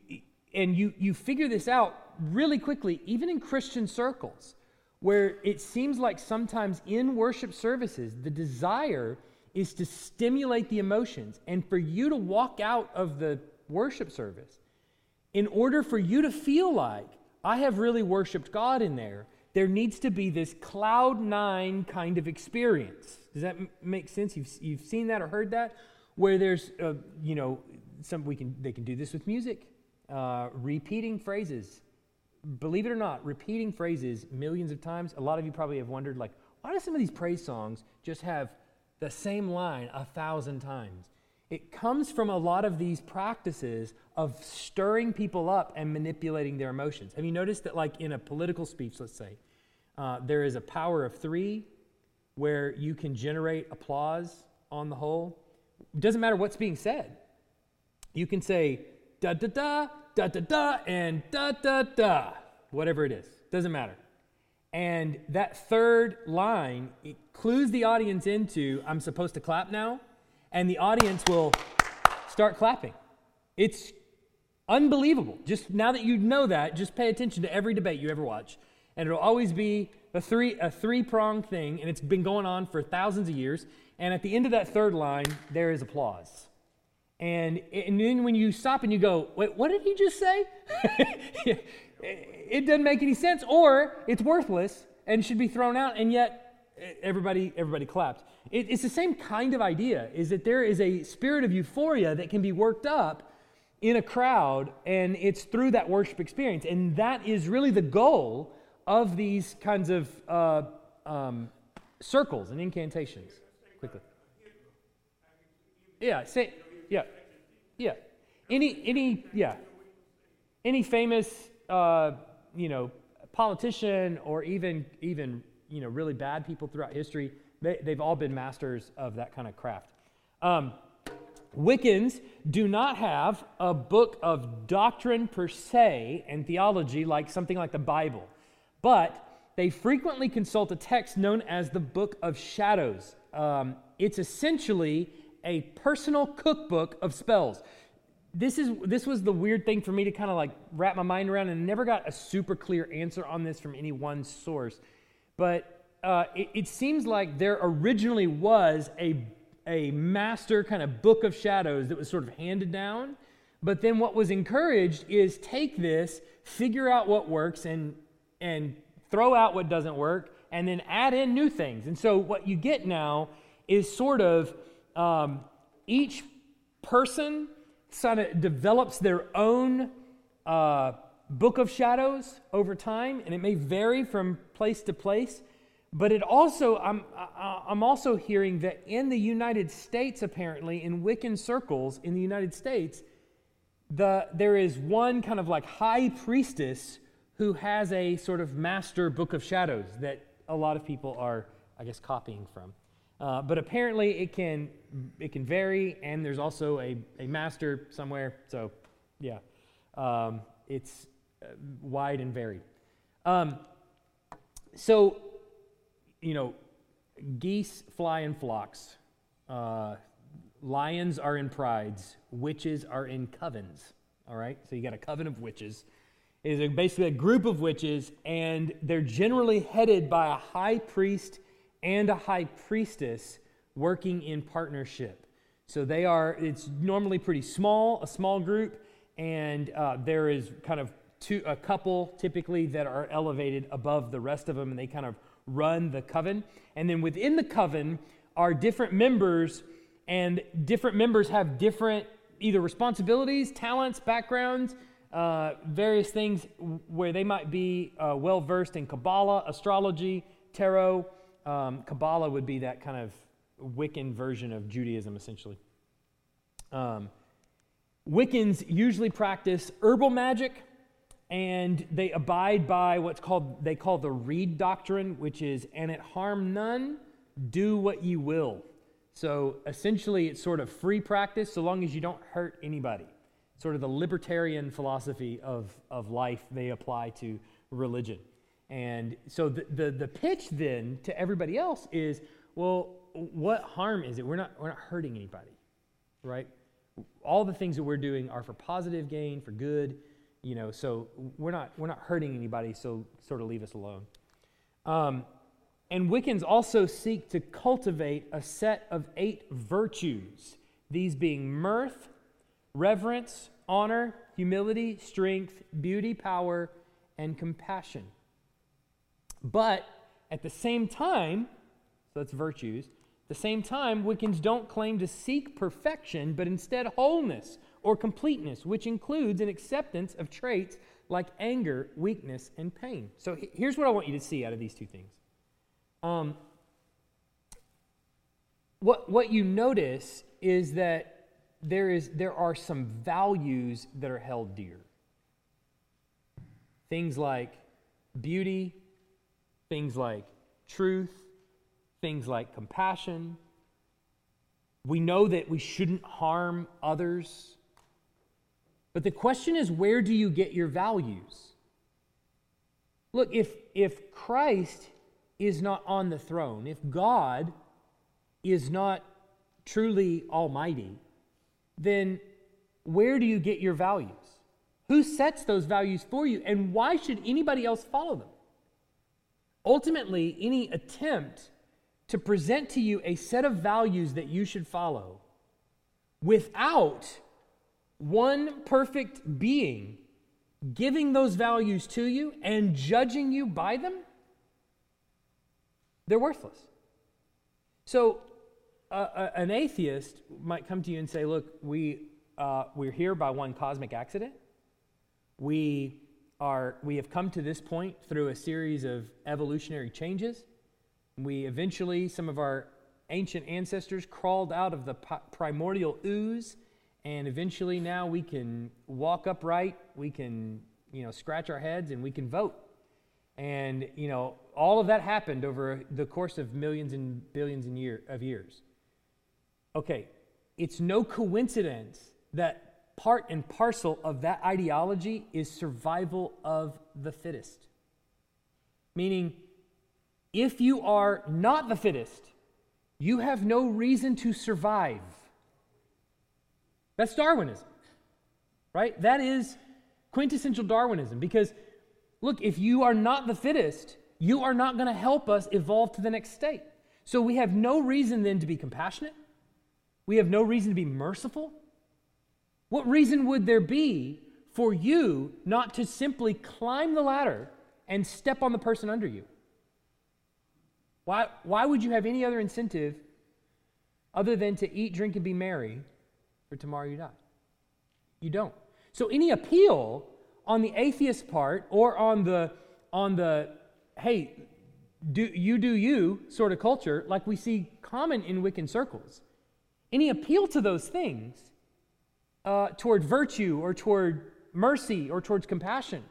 Speaker 2: and you, you figure this out really quickly, even in Christian circles, where it seems like sometimes in worship services, the desire is to stimulate the emotions. And for you to walk out of the worship service, in order for you to feel like I have really worshiped God in there, there needs to be this cloud nine kind of experience. Does that m- make sense? You've, you've seen that or heard that? Where there's, uh, you know, some we can they can do this with music, uh, repeating phrases. Believe it or not, repeating phrases millions of times. A lot of you probably have wondered, like, why do some of these praise songs just have the same line a thousand times? It comes from a lot of these practices of stirring people up and manipulating their emotions. Have you noticed that, like in a political speech, let's say, uh, there is a power of three where you can generate applause on the whole? It doesn't matter what's being said. You can say da da da, da da da, and da da da, whatever it is. Doesn't matter. And that third line it clues the audience into I'm supposed to clap now and the audience will start clapping. It's unbelievable. Just now that you know that, just pay attention to every debate you ever watch. And it'll always be a three a three-pronged thing, and it's been going on for thousands of years. And at the end of that third line, there is applause. And, and then when you stop and you go, wait, what did he just say? it doesn't make any sense, or it's worthless and should be thrown out, and yet everybody everybody clapped. It, it's the same kind of idea is that there is a spirit of euphoria that can be worked up in a crowd and it's through that worship experience. And that is really the goal of these kinds of uh, um, circles and incantations. Quickly. Yeah say yeah yeah any any yeah any famous uh, you know politician or even even you know, really bad people throughout history, they, they've all been masters of that kind of craft. Um, Wiccans do not have a book of doctrine per se and theology like something like the Bible, but they frequently consult a text known as the Book of Shadows. Um, it's essentially a personal cookbook of spells. This is this was the weird thing for me to kind of like wrap my mind around, and never got a super clear answer on this from any one source. But uh, it, it seems like there originally was a, a master kind of book of shadows that was sort of handed down. But then what was encouraged is take this, figure out what works, and, and throw out what doesn't work, and then add in new things. And so what you get now is sort of um, each person sort of develops their own uh, book of shadows over time, and it may vary from place to place. But it also, I'm, I'm also hearing that in the United States, apparently, in Wiccan circles in the United States, the, there is one kind of like high priestess who has a sort of master book of shadows that a lot of people are, I guess, copying from. Uh, but apparently it can, it can vary, and there's also a, a master somewhere. So, yeah, um, it's uh, wide and varied. Um, so, you know, geese fly in flocks, uh, lions are in prides, witches are in covens. All right, so you got a coven of witches. It is basically a group of witches, and they're generally headed by a high priest and a high priestess working in partnership. So they are, it's normally pretty small, a small group, and uh, there is kind of two, a couple typically that are elevated above the rest of them, and they kind of run the coven. And then within the coven are different members, and different members have different either responsibilities, talents, backgrounds, uh, various things where they might be uh, well versed in Kabbalah, astrology, tarot. Um, Kabbalah would be that kind of Wiccan version of Judaism, essentially. Um, Wiccans usually practice herbal magic, and they abide by what's called they call the Rede doctrine, which is "and it harm none, do what you will." So essentially, it's sort of free practice so long as you don't hurt anybody. Sort of the libertarian philosophy of, of life they apply to religion. And so the, the, the pitch then to everybody else is well, what harm is it? We're not, we're not hurting anybody, right? All the things that we're doing are for positive gain, for good, you know, so we're not, we're not hurting anybody, so sort of leave us alone. Um, and Wiccans also seek to cultivate a set of eight virtues, these being mirth, reverence, honor, humility, strength, beauty, power, and compassion. But at the same time, so that's virtues, at the same time, Wiccans don't claim to seek perfection, but instead wholeness or completeness, which includes an acceptance of traits like anger, weakness, and pain. So here's what I want you to see out of these two things. Um, what, what you notice is that there, is, there are some values that are held dear. Things like beauty, things like truth, things like compassion. We know that we shouldn't harm others. But the question is where do you get your values? Look, if, if Christ is not on the throne, if God is not truly almighty, then where do you get your values? Who sets those values for you? And why should anybody else follow them? Ultimately, any attempt to present to you a set of values that you should follow without one perfect being giving those values to you and judging you by them, they're worthless. So, uh, an atheist might come to you and say, Look, we, uh, we're here by one cosmic accident. We are, we have come to this point through a series of evolutionary changes. We eventually, some of our ancient ancestors crawled out of the primordial ooze, and eventually now we can walk upright, we can, you know, scratch our heads, and we can vote. And, you know, all of that happened over the course of millions and billions and year, of years. Okay, it's no coincidence that part and parcel of that ideology is survival of the fittest. Meaning, if you are not the fittest, you have no reason to survive. That's Darwinism, right? That is quintessential Darwinism because, look, if you are not the fittest, you are not going to help us evolve to the next state. So we have no reason then to be compassionate. We have no reason to be merciful. What reason would there be for you not to simply climb the ladder and step on the person under you? Why, why would you have any other incentive other than to eat, drink, and be merry for tomorrow you die? You don't. So any appeal on the atheist part or on the on the hey, do you do you sort of culture, like we see common in Wiccan circles, any appeal to those things uh, toward virtue or toward mercy or towards compassion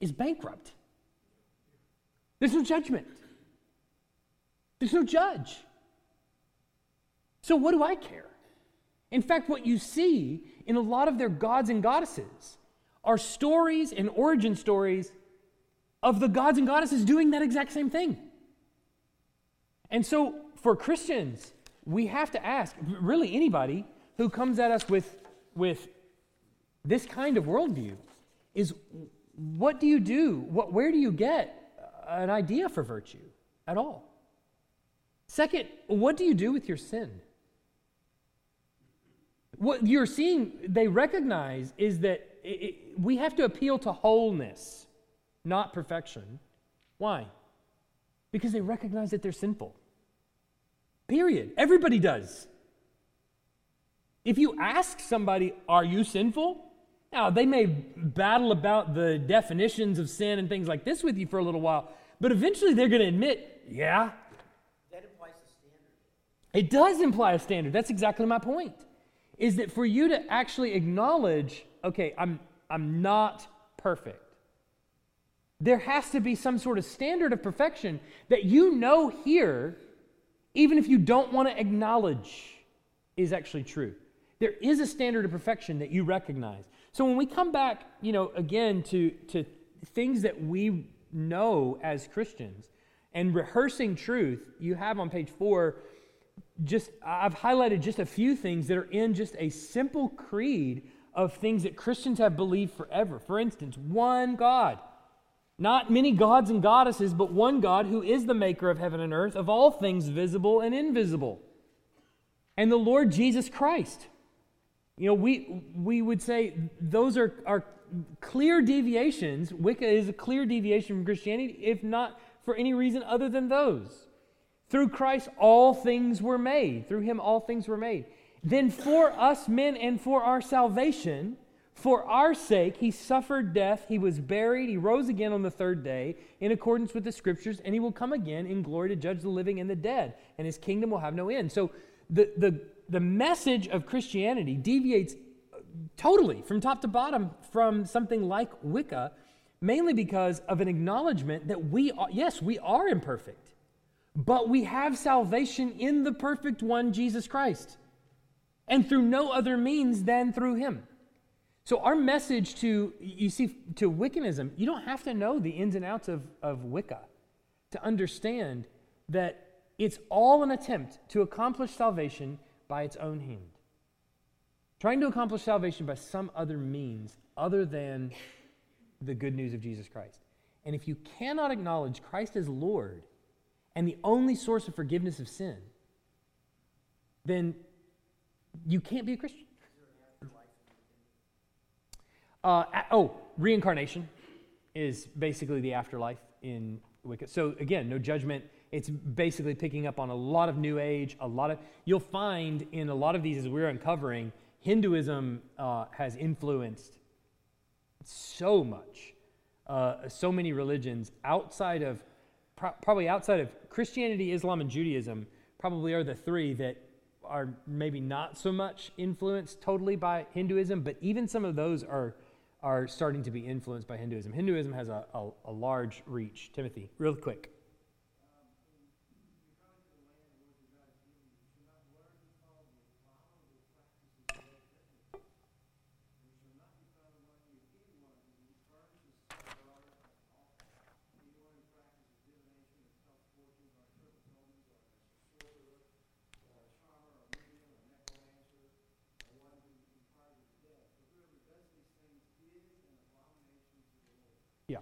Speaker 2: is bankrupt. There's no judgment, there's no judge. So, what do I care? In fact, what you see in a lot of their gods and goddesses are stories and origin stories of the gods and goddesses doing that exact same thing. And so, for Christians, we have to ask really anybody who comes at us with, with this kind of worldview is what do you do? What, where do you get an idea for virtue at all? Second, what do you do with your sin? What you're seeing, they recognize is that it, it, we have to appeal to wholeness not perfection. Why? Because they recognize that they're sinful. Period. Everybody does. If you ask somebody, Are you sinful? Now, they may battle about the definitions of sin and things like this with you for a little while, but eventually they're going to admit, Yeah,
Speaker 4: That implies a standard.
Speaker 2: it does imply a standard. That's exactly my point. Is that for you to actually acknowledge, okay, I'm, I'm not perfect. There has to be some sort of standard of perfection that you know here, even if you don't want to acknowledge is actually true. There is a standard of perfection that you recognize. So when we come back, you know, again to, to things that we know as Christians and rehearsing truth, you have on page four just I've highlighted just a few things that are in just a simple creed of things that Christians have believed forever. For instance, one God. Not many gods and goddesses, but one God who is the maker of heaven and earth, of all things visible and invisible. And the Lord Jesus Christ. You know, we, we would say those are, are clear deviations. Wicca is a clear deviation from Christianity, if not for any reason other than those. Through Christ, all things were made. Through him, all things were made. Then, for us men and for our salvation, for our sake, he suffered death, he was buried, he rose again on the third day in accordance with the scriptures, and he will come again in glory to judge the living and the dead, and his kingdom will have no end. So, the, the, the message of Christianity deviates totally from top to bottom from something like Wicca, mainly because of an acknowledgement that we are, yes, we are imperfect. But we have salvation in the perfect one, Jesus Christ, and through no other means than through him. So, our message to, you see, to Wiccanism, you don't have to know the ins and outs of, of Wicca to understand that it's all an attempt to accomplish salvation by its own hand. Trying to accomplish salvation by some other means other than the good news of Jesus Christ. And if you cannot acknowledge Christ as Lord, and the only source of forgiveness of sin, then you can't be a Christian. Uh, oh, reincarnation is basically the afterlife in Wicca. So again, no judgment. It's basically picking up on a lot of New Age, a lot of. You'll find in a lot of these, as we're uncovering, Hinduism uh, has influenced so much, uh, so many religions outside of pro- probably outside of Christianity, Islam, and Judaism, probably are the three that are maybe not so much influenced totally by Hinduism, but even some of those are, are starting to be influenced by Hinduism. Hinduism has a, a, a large reach. Timothy, real quick. Yeah.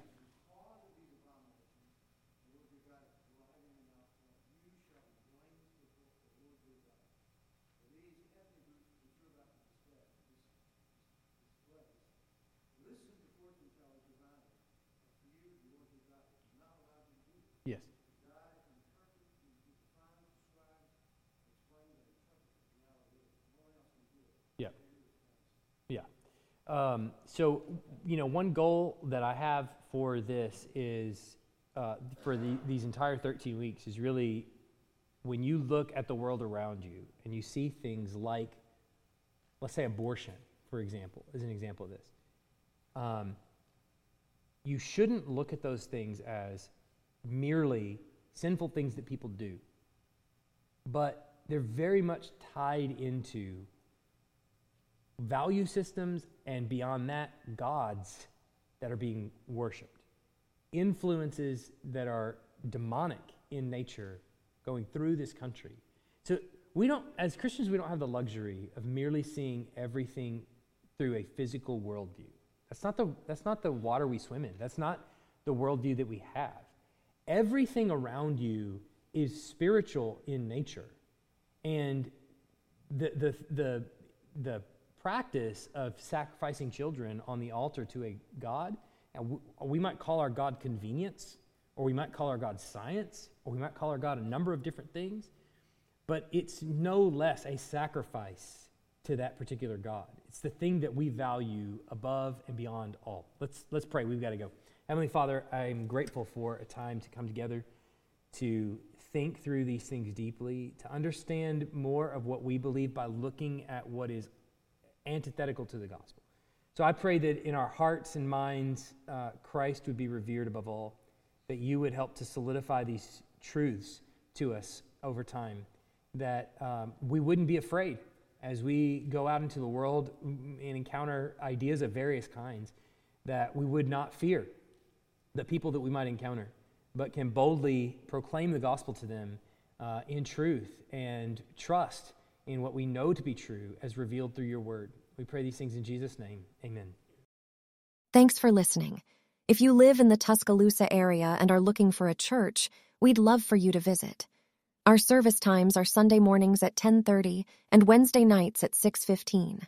Speaker 2: Yes. Yeah. Yeah. Um, so, you know, one goal that I have for this is uh, for the, these entire 13 weeks is really when you look at the world around you and you see things like, let's say, abortion, for example, as an example of this. Um, you shouldn't look at those things as merely sinful things that people do, but they're very much tied into value systems and beyond that, gods that are being worshiped, influences that are demonic in nature going through this country. So we don't, as Christians, we don't have the luxury of merely seeing everything through a physical worldview. That's not the, that's not the water we swim in. That's not the worldview that we have. Everything around you is spiritual in nature. And the, the, the, the practice of sacrificing children on the altar to a God, and we might call our God convenience, or we might call our God science, or we might call our God a number of different things, but it's no less a sacrifice to that particular God. It's the thing that we value above and beyond all. Let's, let's pray. We've got to go. Heavenly Father, I'm grateful for a time to come together to think through these things deeply, to understand more of what we believe by looking at what is antithetical to the gospel. So I pray that in our hearts and minds, uh, Christ would be revered above all, that you would help to solidify these truths to us over time, that um, we wouldn't be afraid as we go out into the world and encounter ideas of various kinds, that we would not fear the people that we might encounter, but can boldly proclaim the gospel to them uh, in truth and trust in what we know to be true as revealed through your word. We pray these things in Jesus' name. Amen.
Speaker 5: Thanks for listening. If you live in the Tuscaloosa area and are looking for a church, we'd love for you to visit. Our service times are Sunday mornings at 10:30 and Wednesday nights at 6:15.